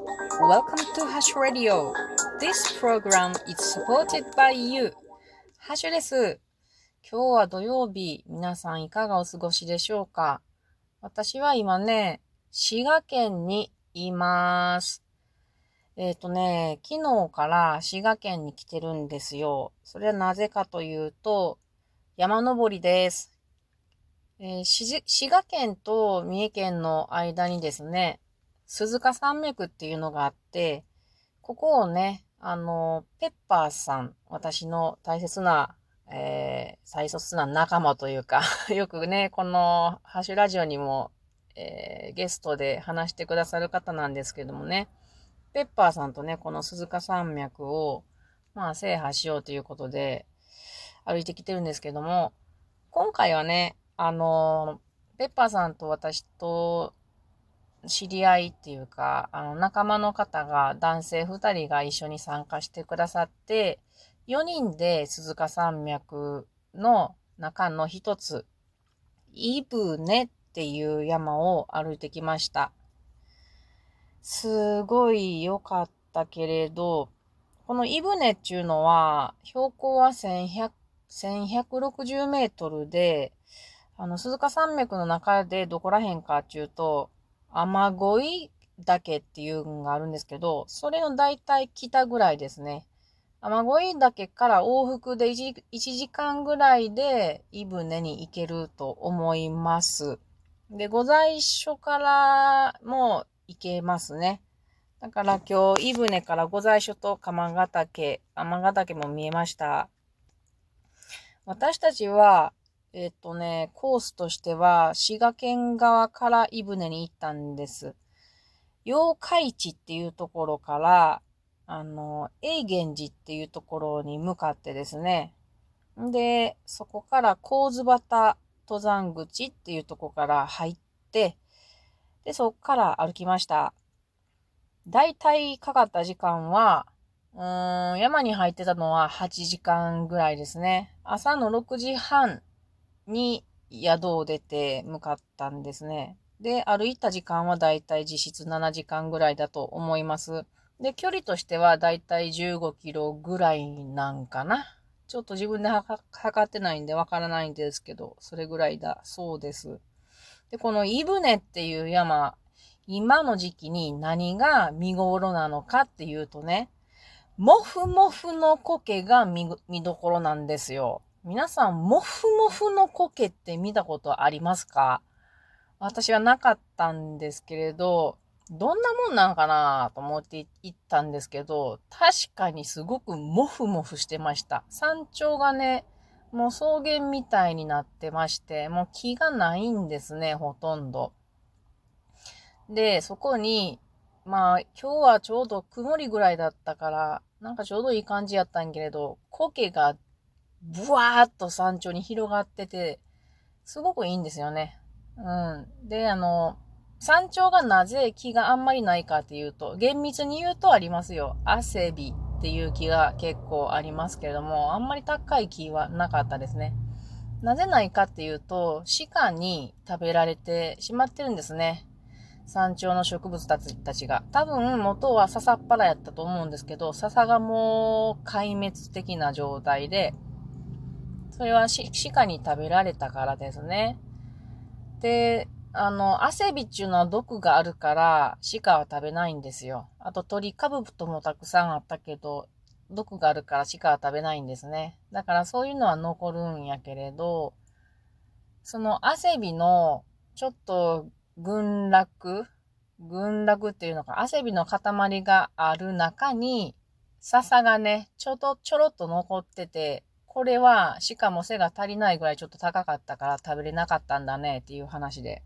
Welcome to Hash Radio. This program is supported by you. ハッシュです。今日は土曜日、皆さんいかがお過ごしでしょうか？私は今ね、滋賀県にいます。えっ、ー、とね、昨日から滋賀県に来てるんですよ。それはなぜかというと、山登りです。えー、滋賀県と三重県の間にですね、鈴鹿山脈っていうのがあって、ここをね、あの、ペッパーさん、私の大切な、えー、最卒な仲間というか よくね、このハッシュラジオにも、えー、ゲストで話してくださる方なんですけどもね、ペッパーさんとね、この鈴鹿山脈を、まあ、制覇しようということで、歩いてきてるんですけども、今回はね、あの、ペッパーさんと私と知り合いっていうか、あの、仲間の方が、男性2人が一緒に参加してくださって、4人で鈴鹿山脈の中の一つ、イブネっていう山を歩いてきました。すごい良かったけれど、このイブネっていうのは、標高は1100 1160メートルで、あの、鈴鹿山脈の中でどこら辺かっていうと、雨乞い岳っていうのがあるんですけど、それの大体北ぐらいですね。雨乞い岳から往復で 1, 1時間ぐらいで、イブネに行けると思います。で、御在所からも行けますね。だから今日、イブネから御在所と鎌ヶ岳、天ヶ岳も見えました。私たちは、えっ、とね、コースとしては、滋賀県側から伊船に行ったんです。八日市っていうところから、あの、永源寺っていうところに向かってですね。で、そこから神津端登山口っていうところから入って、で、そこから歩きました。だいたいかかった時間は、うーん、山に入ってたのは8時間ぐらいですね。朝の6時半に宿を出て向かったんですね。で、歩いた時間はだいたい実質7時間ぐらいだと思います。で、距離としてはだいたい15キロぐらいなんかな。ちょっと自分で測ってないんでわからないんですけど、それぐらいだそうです。で、このイブネっていう山、今の時期に何が見頃なのかっていうとね、もふもふの苔が見どころなんですよ。皆さん、もふもふの苔って見たことありますか？私はなかったんですけれど、どんなもんなんかなと思って行ったんですけど、確かにすごくもふもふしてました。山頂がね、もう草原みたいになってまして、もう木がないんですね、ほとんど。で、そこに、まあ、今日はちょうど曇りぐらいだったから、なんかちょうどいい感じやったんけれど、苔がブワーっと山頂に広がってて、すごくいいんですよね。うん。で、あの、山頂がなぜ木があんまりないかっていうと、厳密に言うとありますよ。アセビっていう木が結構ありますけれども、あんまり高い木はなかったですね。なぜないかっていうと、鹿に食べられてしまってるんですね。山頂の植物たちが。多分元は笹っぱらやったと思うんですけど、笹がもう壊滅的な状態で、それは鹿に食べられたからですね。で、あの、アセビっていうのは毒があるから、鹿は食べないんですよ。あと鳥カブトもたくさんあったけど、毒があるから鹿は食べないんですね。だからそういうのは残るんやけれど、そのアセビのちょっと群落群落っていうのか、アセビの塊がある中に、笹がね、ちょっとちょろっと残ってて、これは、しかも背が足りないぐらいちょっと高かったから食べれなかったんだねっていう話で、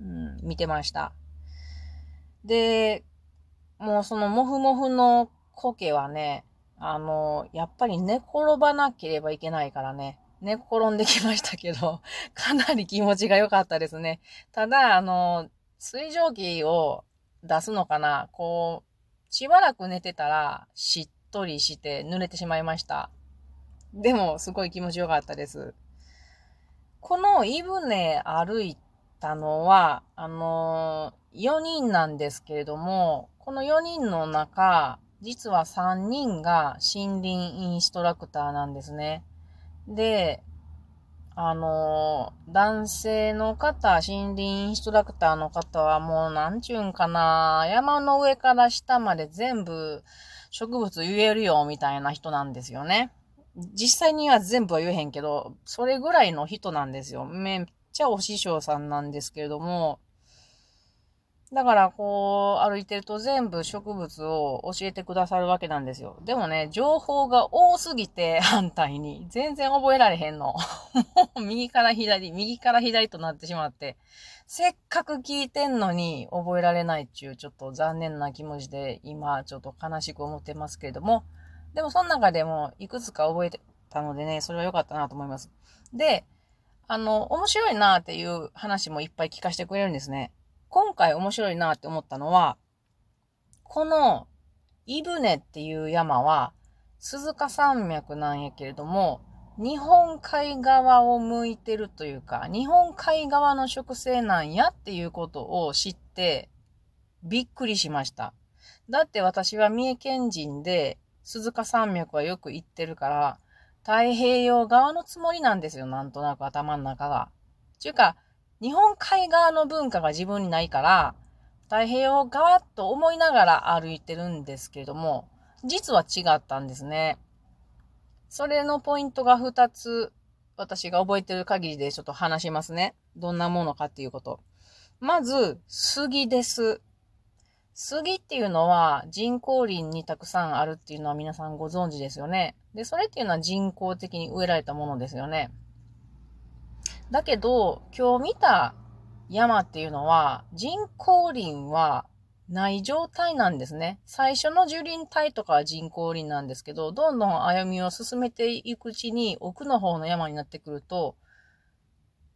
うん、見てました。で、もうそのもふもふの苔はね、あの、やっぱり寝転ばなければいけないからね、寝転んできましたけど、かなり気持ちが良かったですね。ただ、あの、水蒸気を出すのかなこう、しばらく寝てたら、しっとりして濡れてしまいました。でも、すごい気持ちよかったです。この湯船歩いたのは、あの4人なんですけれども、この4人の中、実は3人が森林インストラクターなんですね。で、あのー、男性の方、森林インストラクターの方はもうなんちゅうんかな、山の上から下まで全部植物言えるよ、みたいな人なんですよね。実際には全部は言えへんけど、それぐらいの人なんですよ。めっちゃお師匠さんなんですけれども、だから、こう、歩いてると全部植物を教えてくださるわけなんですよ。でもね、情報が多すぎて、反対に。全然覚えられへんの。もう、右から左、右から左となってしまって、せっかく聞いてんのに覚えられないっちゅう、ちょっと残念な気持ちで、今、ちょっと悲しく思ってますけれども、でも、その中でも、いくつか覚えてたのでね、それは良かったなと思います。で、あの、面白いなっていう話もいっぱい聞かせてくれるんですね。今回面白いなって思ったのは、このイブネっていう山は鈴鹿山脈なんやけれども、日本海側を向いてるというか、日本海側の植生なんやっていうことを知ってびっくりしました。だって私は三重県人で鈴鹿山脈はよく行ってるから、太平洋側のつもりなんですよ、なんとなく頭の中が。ちゅうか、日本海側の文化が自分にないから、太平洋側と思いながら歩いてるんですけれども、実は違ったんですね。それのポイントが2つ、私が覚えてる限りでちょっと話しますね。どんなものかっていうこと。まず、杉です。杉っていうのは人工林にたくさんあるっていうのは皆さんご存知ですよね。で、それっていうのは人工的に植えられたものですよね。だけど、今日見た山っていうのは、人工林はない状態なんですね。最初の樹林帯とかは人工林なんですけど、どんどん歩みを進めていくうちに奥の方の山になってくると、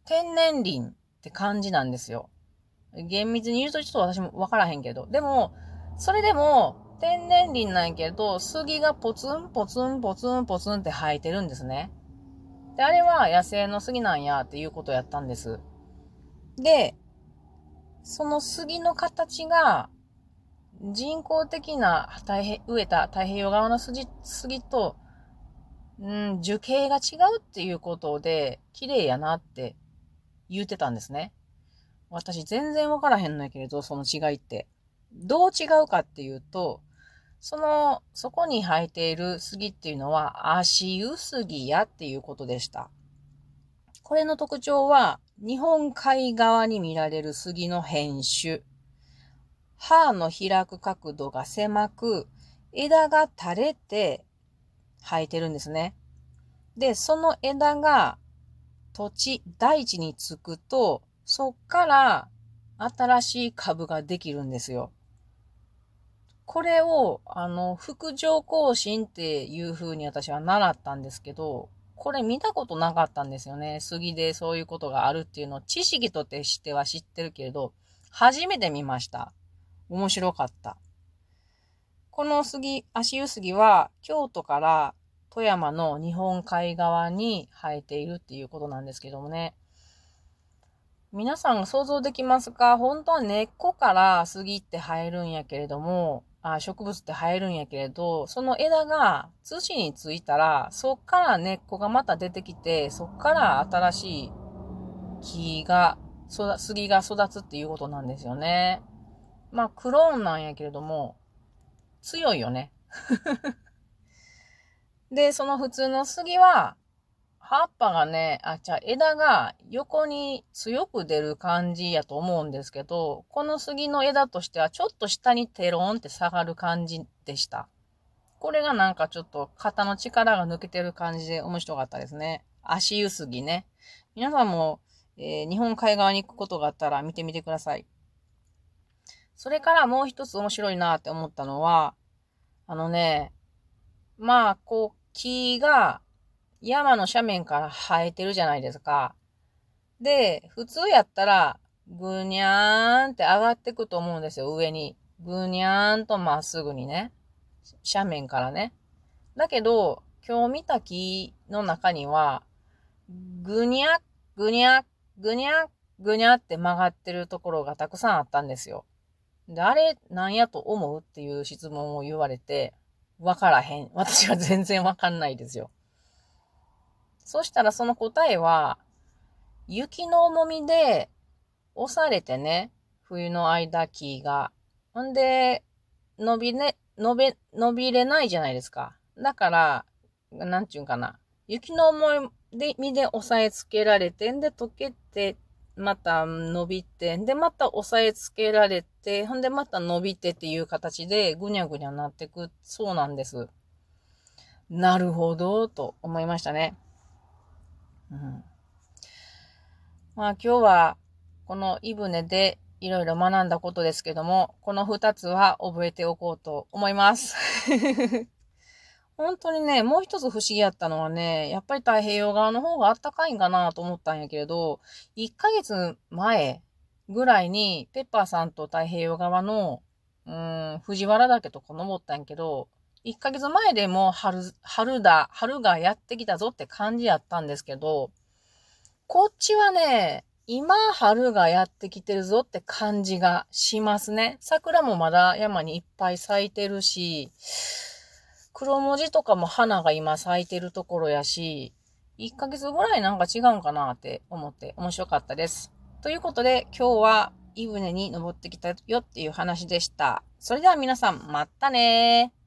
天然林って感じなんですよ。厳密に言うとちょっと私もわからへんけど。でも、それでも天然林なんやけど、杉がポツンポツンポツンポツンって生えてるんですね。で、あれは野生の杉なんやっていうことをやったんです。で、その杉の形が人工的な太平植えた太平洋側の杉杉と、うん、樹形が違うっていうことで綺麗やなって言ってたんですね。私全然わからへんのやけれど、その違いって。どう違うかっていうと、その、そこに生えている杉っていうのは、足湯杉やっていうことでした。これの特徴は、日本海側に見られる杉の変種。葉の開く角度が狭く、枝が垂れて生えてるんですね。で、その枝が土地、大地につくと、そっから新しい株ができるんですよ。これを、あの、副上更新っていう風に私は習ったんですけど、これ見たことなかったんですよね。杉でそういうことがあるっていうのを知識としては知ってるけれど、初めて見ました。面白かった。この杉、足湯杉は京都から富山の日本海側に生えているっていうことなんですけどもね。皆さん想像できますか？本当は根っこから杉って生えるんやけれども、あ植物って生えるんやけれど、その枝が土についたら、そっから根っこがまた出てきて、そっから新しい木が、杉が育つっていうことなんですよね。まあ、クローンなんやけれども、強いよね。で、その普通の杉は、葉っぱがね、あ、じゃあ枝が横に強く出る感じやと思うんですけど、この杉の枝としてはちょっと下にテロンって下がる感じでした。これがなんかちょっと肩の力が抜けてる感じで面白かったですね。足湯杉ね。皆さんも、えー、日本海側に行くことがあったら見てみてください。それからもう一つ面白いなって思ったのは、あのね、まあ、こう、木が山の斜面から生えてるじゃないですか。で、普通やったら、ぐにゃーんって上がってくと思うんですよ、上に。ぐにゃーんとまっすぐにね。斜面からね。だけど、今日見た木の中には、ぐにゃ、ぐにゃ、ぐにゃ、ぐにゃって曲がってるところがたくさんあったんですよ。で、あれ、なんやと思うっていう質問を言われて、わからへん。私は全然わかんないですよ。そしたらその答えは、雪の重みで押されてね、冬の間木が。ほんで、伸びね、伸び、伸びれないじゃないですか。だから、なんちゅうんかな。雪の重みで押さえつけられて、んで溶けて、また伸びて、で、また押さえつけられて、ほんでまた伸びてっていう形でぐにゃぐにゃなってく、そうなんです。なるほど、と思いましたね。うん。まあ今日は、このイブネでいろいろ学んだことですけども、この二つは覚えておこうと思います。本当にね、もう一つ不思議やったのはね、やっぱり太平洋側の方が暖かいんかなと思ったんやけれど、1ヶ月前ぐらいに、ペッパーさんと太平洋側の、うん、藤原岳とか登ったんやけど、1ヶ月前でも春、春だ、春がやってきたぞって感じやったんですけど、こっちはね、今春がやってきてるぞって感じがしますね。桜もまだ山にいっぱい咲いてるし、黒文字とかも花が今咲いてるところやし、1ヶ月ぐらいなんか違うんかなって思って面白かったです。ということで今日は湯船に登ってきたよっていう話でした。それでは皆さん、またねー。